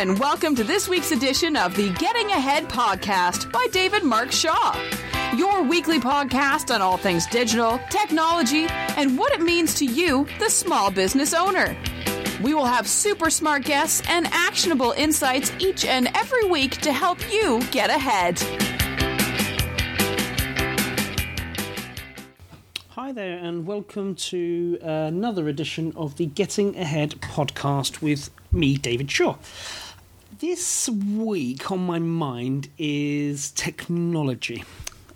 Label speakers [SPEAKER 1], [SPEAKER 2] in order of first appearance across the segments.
[SPEAKER 1] and welcome to this week's edition of the Getting Ahead podcast by David Mark Shaw. Your weekly podcast on all things digital, technology, and what it means to you, the small business owner. We will have super smart guests and actionable insights each and every week to help you get ahead.
[SPEAKER 2] Hi there, and welcome to another edition of the Getting Ahead podcast with me, David Shaw. This week on my mind is technology.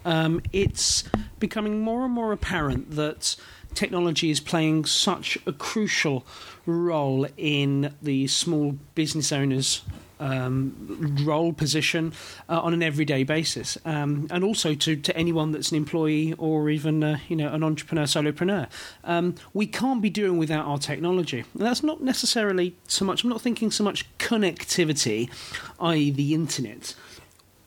[SPEAKER 2] Um, it's becoming more and more apparent that technology is playing such a crucial role in the small business owners um, role position uh, on an everyday basis, um, and also to, to anyone that's an employee or even uh, you know an entrepreneur, solopreneur. Um, we can't be doing without our technology. And that's not necessarily so much. I'm not thinking so much connectivity, i.e., the internet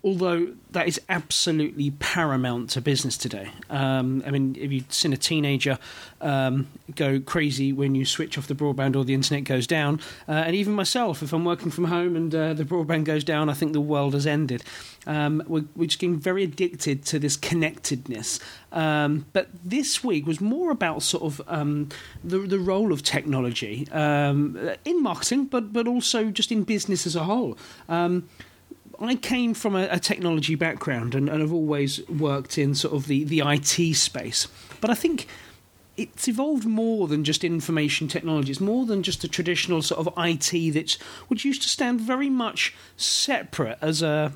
[SPEAKER 2] although that is absolutely paramount to business today. Um, I mean, if you've seen a teenager um, go crazy when you switch off the broadband or the internet goes down, uh, and even myself, if I'm working from home and uh, the broadband goes down, I think the world has ended. Um, we're, we're, just getting very addicted to this connectedness. Um, but this week was more about sort of um, the, the role of technology um, in marketing, but, but also just in business as a whole. I came from a, a technology background and, and have always worked in sort of the, the IT space. But I think it's evolved more than just information technology. It's more than just a traditional sort of IT that which used to stand very much separate as a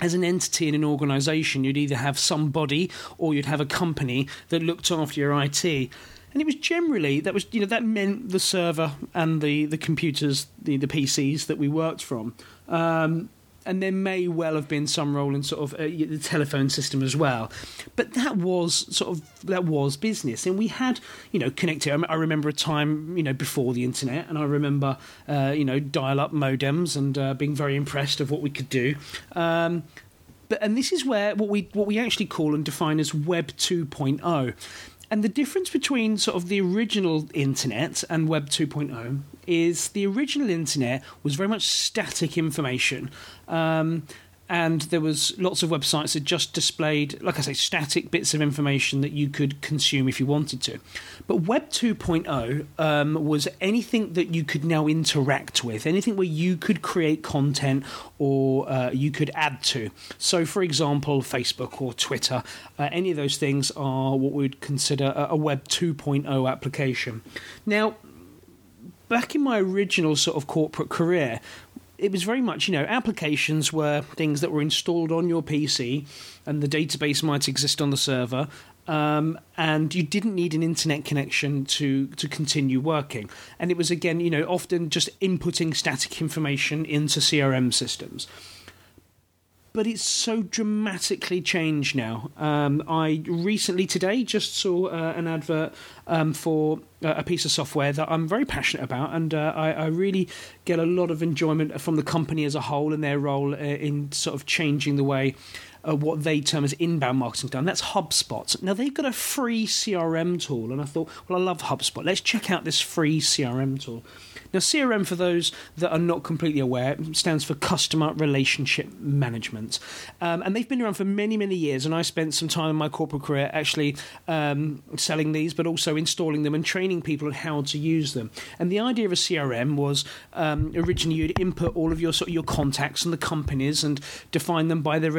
[SPEAKER 2] as an entity in an organization. You'd either have somebody or you'd have a company that looked after your IT. And it was generally that was you know that meant the server and the, the computers, the, the PCs that we worked from. Um, and there may well have been some role in sort of uh, the telephone system as well. But that was sort of that was business, and we had you know connected. I remember a time you know before the internet, and I remember uh, you know dial-up modems and uh, being very impressed of what we could do. Um, but and this is where what we what we actually call and define as Web 2.0. And the difference between sort of the original internet and Web 2.0 is the original internet was very much static information. Um, and there was lots of websites that just displayed, like I say, static bits of information that you could consume if you wanted to. But Web 2.0 um, was anything that you could now interact with, anything where you could create content or uh, you could add to. So, for example, Facebook or Twitter, uh, any of those things are what we would consider a, a Web 2.0 application. Now, back in my original sort of corporate career, it was very much, you know, applications were things that were installed on your PC and the database might exist on the server. Um, and you didn't need an internet connection to to continue working. And it was again, you know, often just inputting static information into CRM systems but it's so dramatically changed now. Um, I recently today just saw uh, an advert um, for uh, a piece of software that I'm very passionate about, and uh, I, I, really get a lot of enjoyment from the company as a whole and their role uh, in sort of changing the way. Uh, what they term as inbound marketing done. That's HubSpot. Now they've got a free CRM tool, and I thought, well, I love HubSpot. Let's check out this free CRM tool. Now, CRM, for those that are not completely aware, stands for Customer Relationship Management. Um, and they've been around for many, many years. And I spent some time in my corporate career actually um, selling these, but also installing them and training people on how to use them. And the idea of a CRM was um, originally you'd input all of your sort of your contacts and the companies and define them by their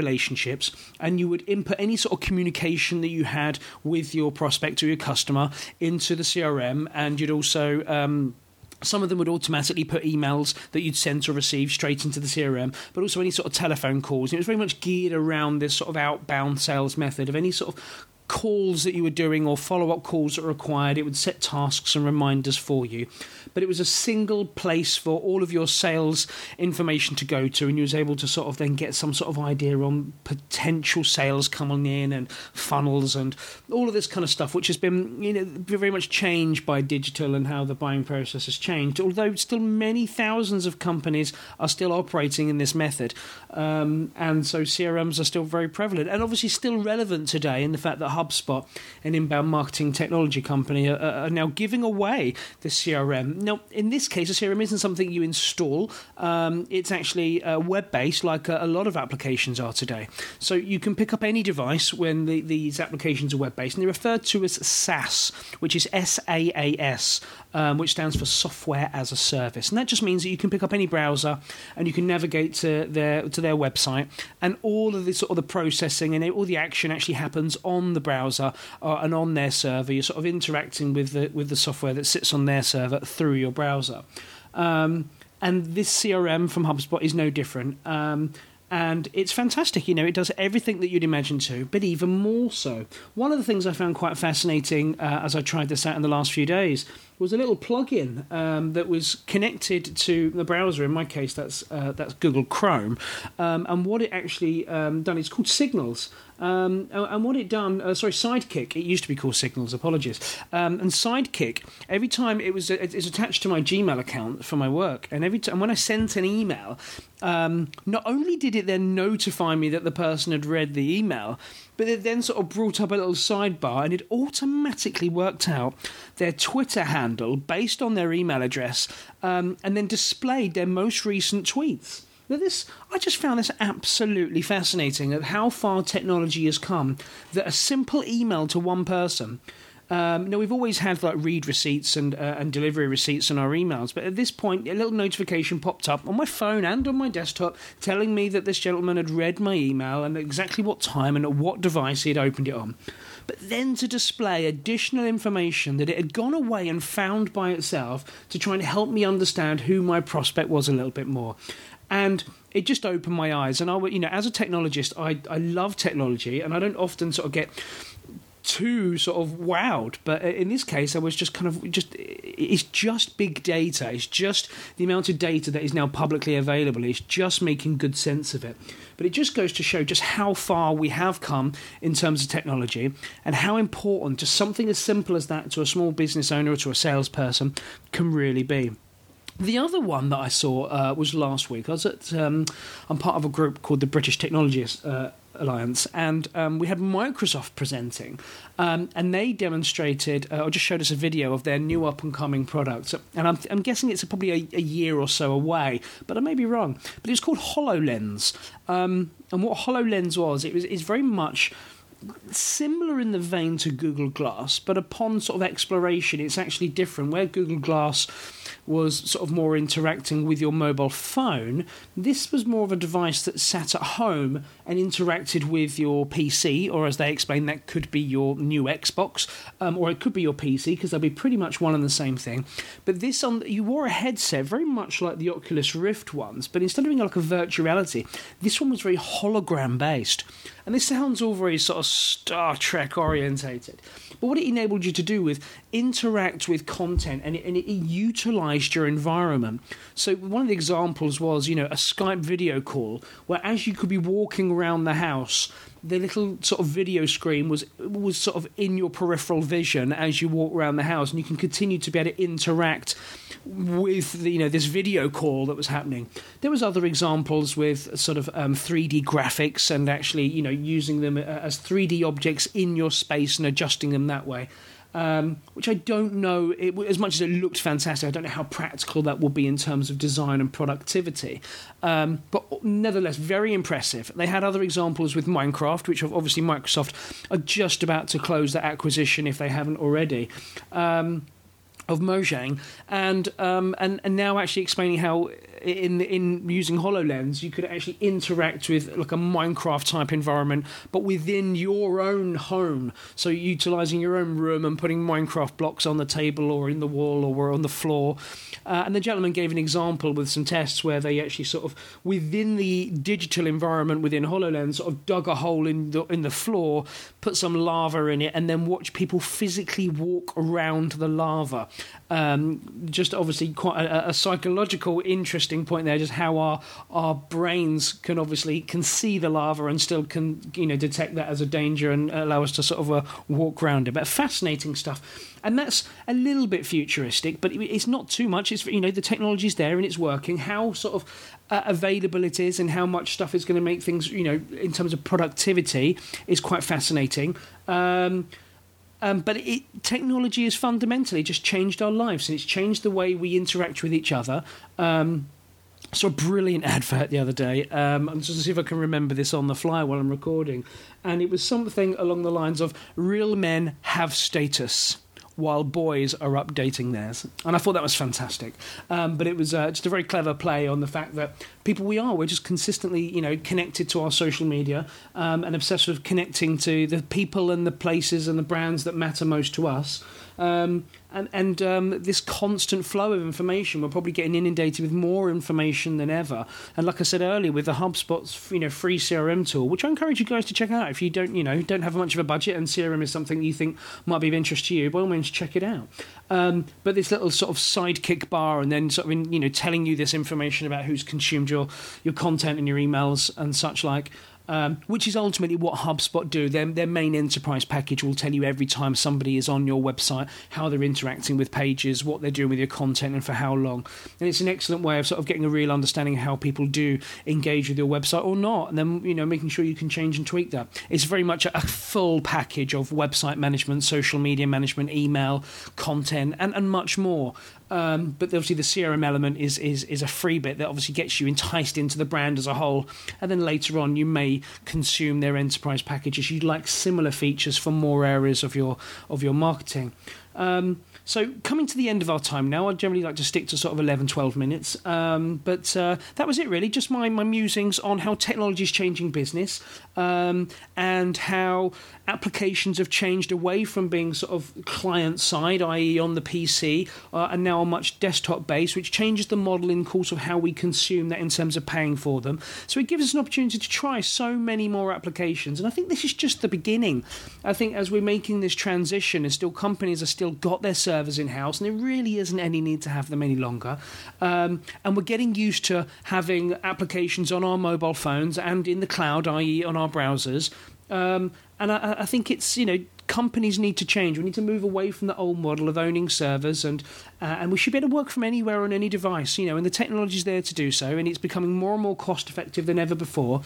[SPEAKER 2] relationships. And you would input any sort of communication that you had with your prospect or your customer into the CRM. And you'd also um, some of them would automatically put emails that you'd send or receive straight into the CRM, but also any sort of telephone calls. It was very much geared around this sort of outbound sales method of any sort of calls that you were doing or follow up calls that were required. It would set tasks and reminders for you. But it was a single place for all of your sales information to go to, and you was able to sort of then get some sort of idea on potential sales coming in and funnels and all of this kind of stuff, which has been you know very much changed by digital and how the buying process has changed. Although still many thousands of companies are still operating in this method, um, and so CRMs are still very prevalent and obviously still relevant today in the fact that HubSpot, an inbound marketing technology company, are, are now giving away the CRM. Now, in this case, a CRM isn't something you install. Um, it's actually uh, web-based, like a, a, lot of applications are today. So you can pick up any device when the, these applications are web-based, and they're referred to as SaaS, which is S-A-A-S, um, which stands for Software as a Service, and that just means that you can pick up any browser and you can navigate to their to their website, and all of the sort of the processing and all the action actually happens on the browser uh, and on their server. You're sort of interacting with the with the software that sits on their server through your browser. Um, and this CRM from HubSpot is no different. Um, and it's fantastic. You know, it does everything that you'd imagine to, but even more so. One of the things I found quite fascinating uh, as I tried this out in the last few days was a little plugin um, that was connected to the browser. In my case, that's uh, that's Google Chrome, um, and what it actually um, done is called Signals. Um, and what it done, uh, sorry, Sidekick. It used to be called Signals. Apologies. Um, and Sidekick, every time it was, it's attached to my Gmail account for my work, and every time when I sent an email, um, not only did it then notify me that the person had read the email, but it then sort of brought up a little sidebar and it automatically worked out their Twitter handle based on their email address um, and then displayed their most recent tweets. Now, this I just found this absolutely fascinating of how far technology has come. That a simple email to one person um, know, we've always had like read receipts and uh, and delivery receipts in our emails, but at this point, a little notification popped up on my phone and on my desktop telling me that this gentleman had read my email and exactly what time and at what device he had opened it on. But then to display additional information that it had gone away and found by itself to try and help me understand who my prospect was a little bit more. And it just opened my eyes. And I, you know, as a technologist, I, I love technology, and I don't often sort of get too sort of wowed. But in this case, I was just kind of just it's just big data. It's just the amount of data that is now publicly available. It's just making good sense of it. But it just goes to show just how far we have come in terms of technology and how important just something as simple as that to a small business owner or to a salesperson can really be. The other one that I saw uh, was last week. I was at um, I'm part of a group called the British Technologists uh, Alliance, and um, we had Microsoft presenting, um, and they demonstrated uh, or just showed us a video of their new up and coming product. And I'm, I'm guessing it's probably a, a, year or so away, but I may be wrong. But it's called HoloLens, um, and what HoloLens was, it was is very much similar in the vein to Google Glass, but upon sort of exploration, it's actually different. Where Google Glass was sort of more interacting with your mobile phone, this was more of a device that sat at home and interacted with your PC, or as they explain, that could be your new Xbox, um, or it could be your PC because they'll be pretty much one and the same thing. But this on you wore a headset very much like the Oculus Rift ones, but instead of being like a virtual reality, this one was very hologram based. And this sounds all very sort of Star Trek orientated. But what it enabled you to do was interact with content and it, and it utilized your environment. So one of the examples was, you know, a Skype video call where as you could be walking around the house, the little sort of video screen was was sort of in your peripheral vision as you walk around the house, and you can continue to be able to interact with the, you know this video call that was happening. There was other examples with sort of um, 3D graphics and actually you know using them as 3D objects in your space and adjusting them that way um, which I don't know. It, as much as it looked fantastic, I don't know how practical that will be in terms of design and productivity. Um, but nevertheless, very impressive. They had other examples with Minecraft, which obviously Microsoft are just about to close that acquisition if they haven't already. Um, of Mojang, and um, and and now actually explaining how in in using Hololens you could actually interact with like a Minecraft type environment, but within your own home. So utilizing your own room and putting Minecraft blocks on the table or in the wall or on the floor. Uh, and the gentleman gave an example with some tests where they actually sort of within the digital environment within Hololens sort of dug a hole in the in the floor, put some lava in it, and then watch people physically walk around the lava. Um, just obviously quite a, a psychological, interesting interesting point there, just how our our brains can obviously can see the lava and still can you know detect that as a danger and allow us to sort of uh, walk around it. But fascinating stuff and that's a little bit futuristic, but it's not too much. It's you know the technology's there and it's working. How sort of uh, available it is and how much stuff is going to make things you know in terms of productivity is quite fascinating. Um, um, but it, technology has fundamentally just changed our lives and it's changed the way we interact with each other. Um, saw a brilliant advert the other day. Um, I'm just to see if I can remember this on the fly while I'm recording, and it was something along the lines of "Real men have status." while boys are updating theirs. And I thought that was fantastic. Um, but it was uh, just a very clever play on the fact that people we are, we're just consistently, you know, connected to our social media um, and obsessed with connecting to the people and the places and the brands that matter most to us. Um, and and um, this constant flow of information. We're probably getting inundated with more information than ever. And like I said earlier, with the HubSpot's you know free CRM tool, which I encourage you guys to check out if you don't you know don't have much of a budget and CRM is something you think might be of interest to you. By all means, check it out. Um, but this little sort of sidekick bar, and then sort of in, you know telling you this information about who's consumed your your content and your emails and such like um, which is ultimately what HubSpot do. Their, their main enterprise package will tell you every time somebody is on your website how they're interacting with pages, what they're doing with your content, and for how long. And it's an excellent way of sort of getting a real understanding of how people do engage with your website or not, and then you know making sure you can change and tweak that. It's very much a, a full package of website management, social media management, email, content, and, and much more. Um, but obviously, the CRM element is, is is a free bit that obviously gets you enticed into the brand as a whole, and then later on you may consume their enterprise packages. You'd like similar features for more areas of your of your marketing. Um, so, coming to the end of our time now, I generally like to stick to sort of 11, 12 minutes. Um, but uh, that was it, really. Just my, my musings on how technology is changing business um, and how applications have changed away from being sort of client side, i.e., on the PC, uh, and now are much desktop based, which changes the model in course of how we consume that in terms of paying for them. So it gives us an opportunity to try so many more applications, and I think this is just the beginning. I think as we're making this transition, and still companies are still got their servers in house, and there really isn't any need to have them any longer. Um, and we're getting used to having applications on our mobile phones and in the cloud, i.e., on our browsers. Um, and I, I, think it's you know companies need to change. We need to move away from the old model of owning servers, and uh, and we should be able to work from anywhere on any device. You know, and the technology is there to do so, and it's becoming more and more cost effective than ever before.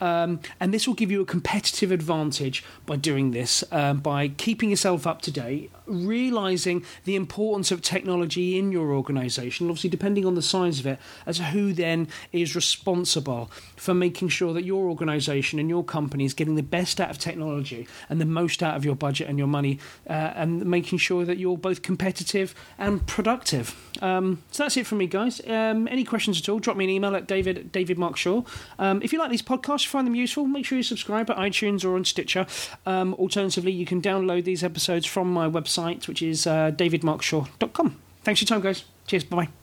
[SPEAKER 2] Um, and this will give you a competitive advantage by doing this, um, by keeping yourself up to date, realizing the importance of technology in your organisation. Obviously, depending on the size of it, as to who then is responsible for making sure that your organisation and your company is getting the best out of technology and the most out of your budget and your money, uh, and making sure that you're both competitive and productive. Um, so that's it from me, guys. Um, any questions at all? Drop me an email at David David Mark Shaw. Um, if you like these podcasts, find them useful, make sure you subscribe at iTunes or on Stitcher. Um, alternatively, you can download these episodes from my website, which is uh, davidmarkshaw.com. Thanks for your time, guys. Cheers. Bye bye.